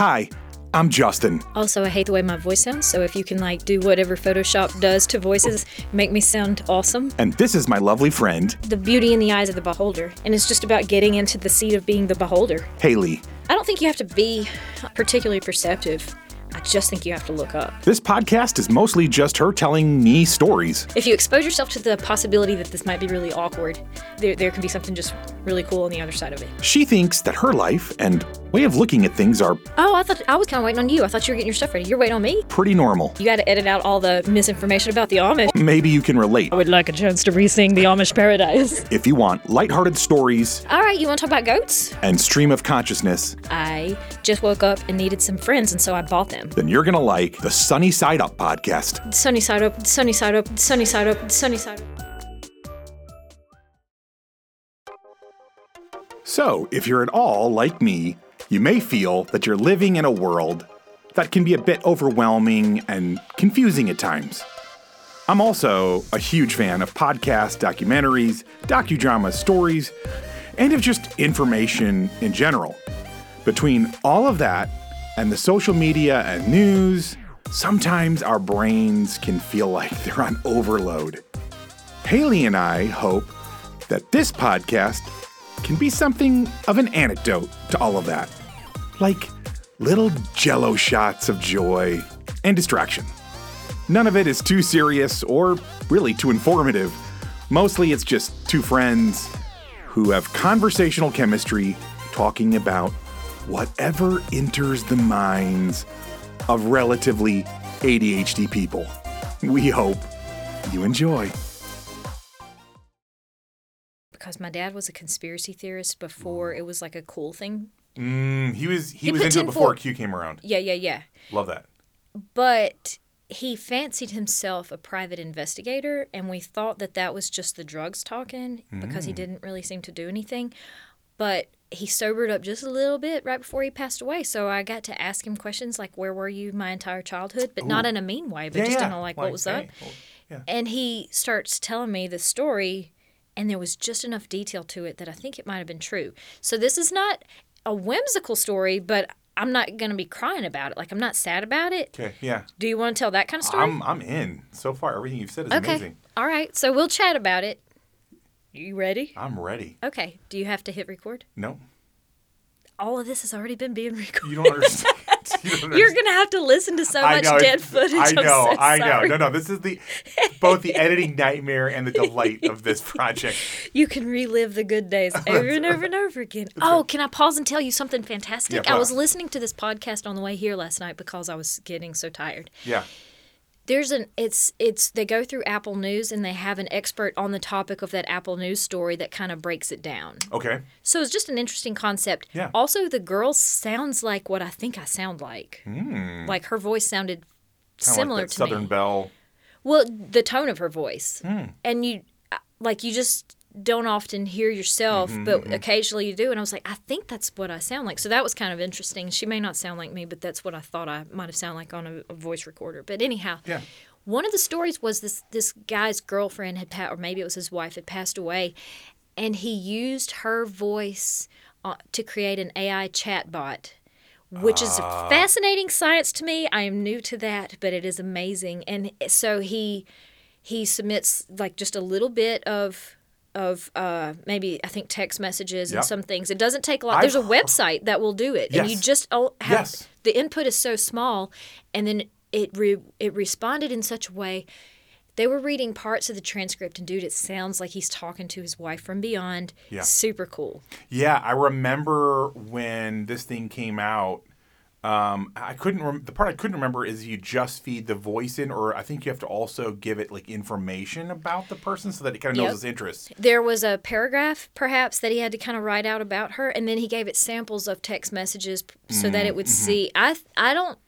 Hi, I'm Justin. Also, I hate the way my voice sounds, so if you can like do whatever Photoshop does to voices, make me sound awesome. And this is my lovely friend, The beauty in the eyes of the beholder, and it's just about getting into the seat of being the beholder. Hayley. I don't think you have to be particularly perceptive. I just think you have to look up. This podcast is mostly just her telling me stories. If you expose yourself to the possibility that this might be really awkward, there, there can be something just really cool on the other side of it. She thinks that her life and way of looking at things are Oh, I thought I was kind of waiting on you. I thought you were getting your stuff ready. You're waiting on me. pretty normal. You got to edit out all the misinformation about the Amish. Maybe you can relate I would like a chance to re-sing the Amish Paradise. if you want lighthearted stories All right, you want to talk about goats? and stream of consciousness, I just woke up and needed some friends, and so I bought them. Then you're gonna like the Sunny Side Up podcast. Sunny side up, sunny side up, sunny side up, sunny side up. So, if you're at all like me, you may feel that you're living in a world that can be a bit overwhelming and confusing at times. I'm also a huge fan of podcasts, documentaries, docudramas, stories, and of just information in general. Between all of that and the social media and news, sometimes our brains can feel like they're on overload. Hayley and I hope that this podcast can be something of an antidote to all of that. Like little jello shots of joy and distraction. None of it is too serious or really too informative. Mostly it's just two friends who have conversational chemistry talking about whatever enters the minds of relatively ADHD people. We hope you enjoy. Because my dad was a conspiracy theorist before it was like a cool thing. Mm, he was he, He was into it before foil- Q came around. Yeah, yeah, yeah. Love that. But he fancied himself a private investigator, and we thought that that was just the drugs talking because he didn't really seem to do anything. But he sobered up just a little bit right before he passed away. So I got to ask him questions like, Where were you my entire childhood? But not in a mean way, but yeah, just yeah. in a like, What was up? well, yeah. And he starts telling me the story, and there was just enough detail to it that I think it might have been true. So this is not a whimsical story, but I'm not going to be crying about it. Like, I'm not sad about it. Okay, yeah. Do you want to tell that kind of story? I'm I'm in. So far everything you've said is okay. amazing. All right. So we'll chat about it. You ready? I'm ready. Okay. Do you have to hit record? No. All of this has already been being recorded. You don't understand. You don't You're understand. to have to listen to so I much know, dead footage. I know, so I know. No, no. This is the both the editing nightmare and the delight of this project. You can relive the good days over and over and over again. Oh, can I pause and tell you something fantastic? Yeah, I was listening to this podcast on the way here last night because I was getting so tired. Yeah. There's an it's it's they go through Apple News and they have an expert on the topic of that Apple News story that kind of breaks it down. Okay. So it's just an interesting concept. Yeah. Also, the girl sounds like what I think I sound like. Mm. Like her voice sounded Kinda similar like to Southern me. Belle. Well, the tone of her voice, Hmm. and you uh, like you just don't often hear yourself, Mm-hmm, but occasionally you do. And I was like, I think that's what I sound like. So that was kind of interesting. She may not sound like me, but that's what I thought I might have sounded like on a, a voice recorder. But anyhow, Yeah. one of the stories was this this guy's girlfriend had passed, or maybe it was his wife had passed away, and he used her voice uh, to create an AI chatbot, which is Ah. fascinating science to me. I am new to that, but it is amazing. And so he he submits like just a little bit of of uh, maybe I think text messages and Yep. some things. It doesn't take a lot. I've There's a website that will do it, and you just oh, have, Yes. the input is so small, and then it re- it responded in such a way. They were reading parts of the transcript, and dude, it sounds like he's talking to his wife from beyond. Yeah. Super cool. Yeah, I remember when this thing came out. Um, I couldn't. Rem- the part I couldn't remember is you just feed the voice in, or I think you have to also give it like information about the person so that it kind of knows Yep. its interests. There was a paragraph, perhaps, that he had to kind of write out about her, and then he gave it samples of text messages so that it would Mm-hmm. see. I I don't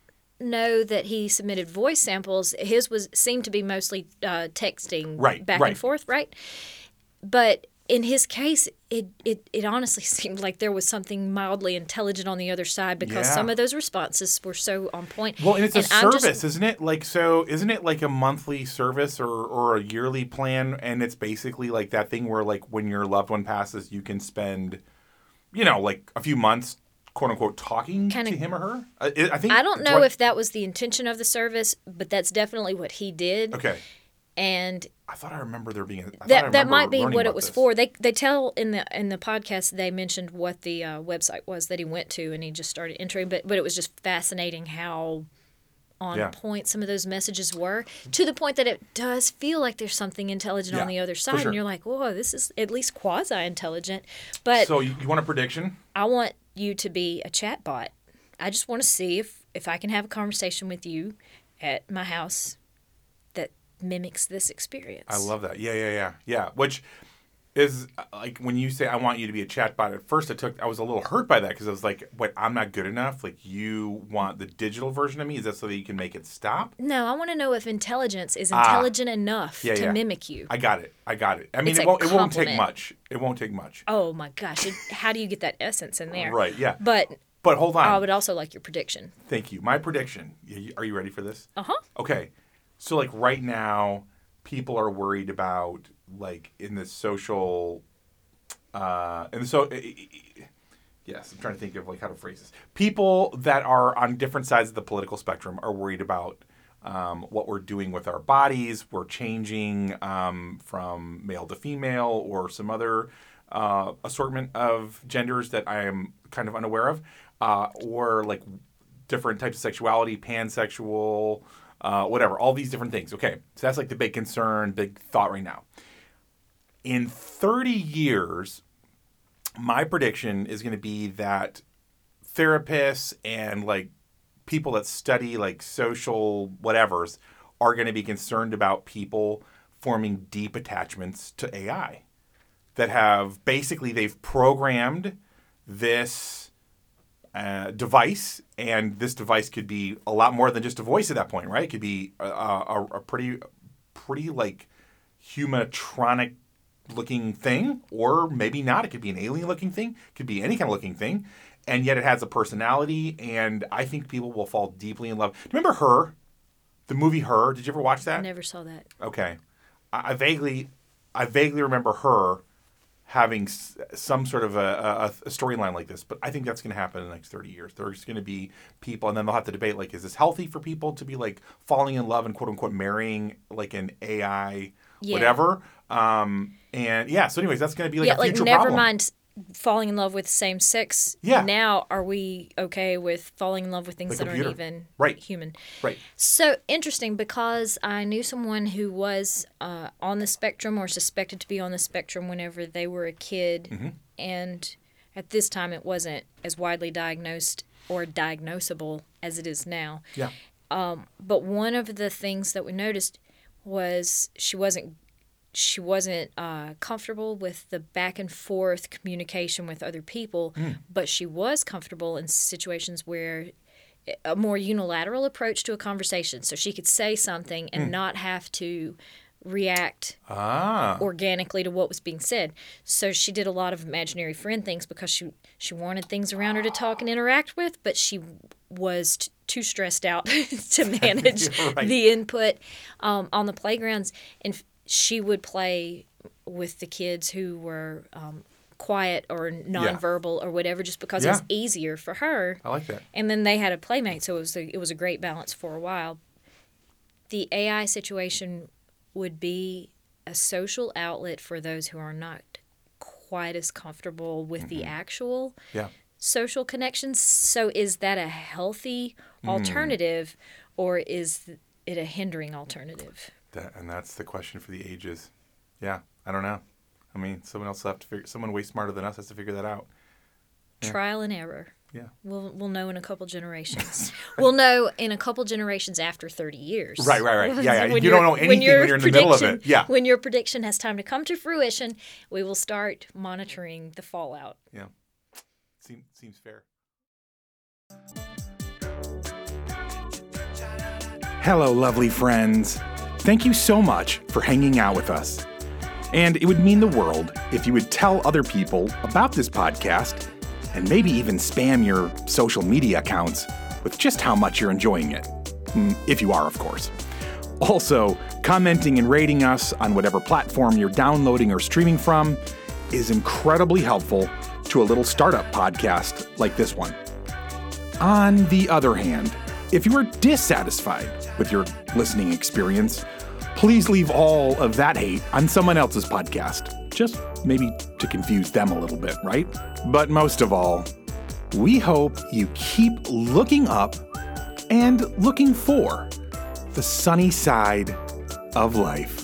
know that he submitted voice samples. His was seemed to be mostly uh, texting Right, back right. and forth, right? But in his case, it, it it honestly seemed like there was something mildly intelligent on the other side because Yeah. some of those responses were so on point. Well, and it's a I'm service, just- isn't it? Like, so isn't it like a monthly service or, or a yearly plan? And it's basically like that thing where, like, when your loved one passes, you can spend, you know, like a few months quote unquote talking Kinda- to him or her. I, I think I don't do know if that was the intention of the service, but that's definitely what he did. Okay, And I thought I remember there being. A, I thought I that that might be what it was this. for. They they tell in the in the podcast they mentioned what the uh, website was that he went to, and he just started entering. But but it was just fascinating how on Yeah. point some of those messages were to the point that it does feel like there's something intelligent on the other side, sure. and you're like, whoa, this is at least quasi intelligent. But So you, you want a prediction? I want you to be a chat bot. I just want to see if if I can have a conversation with you at my house mimics this experience. I love that. Yeah, yeah, yeah, yeah. Which is like when you say I want you to be a chatbot. At first, I took I was a little hurt by that because I was like, "Wait, I'm not good enough." Like you want the digital version of me? Is that so that you can make it stop? No, I want to know if intelligence is Ah. intelligent enough Yeah, to yeah. mimic you. I got it. I got it. I mean, It's it won't. It won't take much. It won't take much. Oh my gosh! It, how do you get that essence in there? Right. Yeah. But But hold on. I would also like your prediction. Thank you. My prediction. Are you ready for this? Uh huh. Okay. So like right now, people are worried about like in the social, uh, and so. Yes, I'm trying to think of like how to phrase this. People that are on different sides of the political spectrum are worried about um, what we're doing with our bodies. We're changing um, from male to female or some other uh, assortment of genders that I am kind of unaware of, uh, or like different types of sexuality, pansexual, uh, whatever, all these different things. Okay, so that's like the big concern, big thought right now. In 30 years, my prediction is going to be that therapists and like people that study like social whatevers are going to be concerned about people forming deep attachments to AI that have basically they've programmed this uh, device, and this device could be a lot more than just a voice at that point, right? It could be a, a, a pretty, pretty like humatronic looking thing, or maybe not. It could be an alien looking thing. It could be any kind of looking thing, and yet it has a personality. And I think people will fall deeply in love. Remember her, the movie Her? Did you ever watch that? I never saw that. Okay, I, I vaguely, I vaguely remember her having s- some sort of a, a, a storyline like this, but I think that's going to happen in the next thirty years. There's going to be people, and then they'll have to debate like, is this healthy for people to be like falling in love and quote unquote marrying like an AI, Yeah. whatever? Um, and yeah, so anyways, that's going to be like yeah, a like future never problem. mind falling in love with same sex. Yeah. Now, are we okay with falling in love with things The that aren't even Right. human? Right. So interesting because I knew someone who was uh, on the spectrum or suspected to be on the spectrum whenever they were a kid, Mm-hmm. and at this time it wasn't as widely diagnosed or diagnosable as it is now. Yeah. But one of the things that we noticed was she wasn't she wasn't uh, comfortable with the back and forth communication with other people, but she was comfortable in situations where a more unilateral approach to a conversation, so she could say something and not have to react Ah. organically to what was being said. So she did a lot of imaginary friend things because she she wanted things around her to talk and interact with, but she was t- too stressed out to manage right. the input um, on the playgrounds. And she would play with the kids who were um, quiet or nonverbal or whatever, just because it was easier for her. I like that. And then they had a playmate, so it was a, it was a great balance for a while. The AI situation would be a social outlet for those who are not quite as comfortable with the actual Yeah. social connections. So is that a healthy alternative or is it a hindering alternative? That, and that's the question for the ages. Yeah, I don't know. I mean, someone else will have to figure. Someone way smarter than us has to figure that out. Trial and error. Yeah. We'll, we'll know in a couple generations. we'll know in a couple generations after 30 years. Right, right, right. Yeah, yeah. When You don't know anything when your you're in the middle of it. Yeah. When your prediction has time to come to fruition, we will start monitoring the fallout. Yeah. Seems seems fair. Hello, lovely friends. Thank you so much for hanging out with us. And it would mean the world if you would tell other people about this podcast and maybe even spam your social media accounts with just how much you're enjoying it. Mm, If you are, of course. Also, commenting and rating us on whatever platform you're downloading or streaming from is incredibly helpful to a little startup podcast like this one. On the other hand, if you are dissatisfied with your listening experience, please leave all of that hate on someone else's podcast. Just maybe to confuse them a little bit, right? But most of all, we hope you keep looking up and looking for the sunny side of life.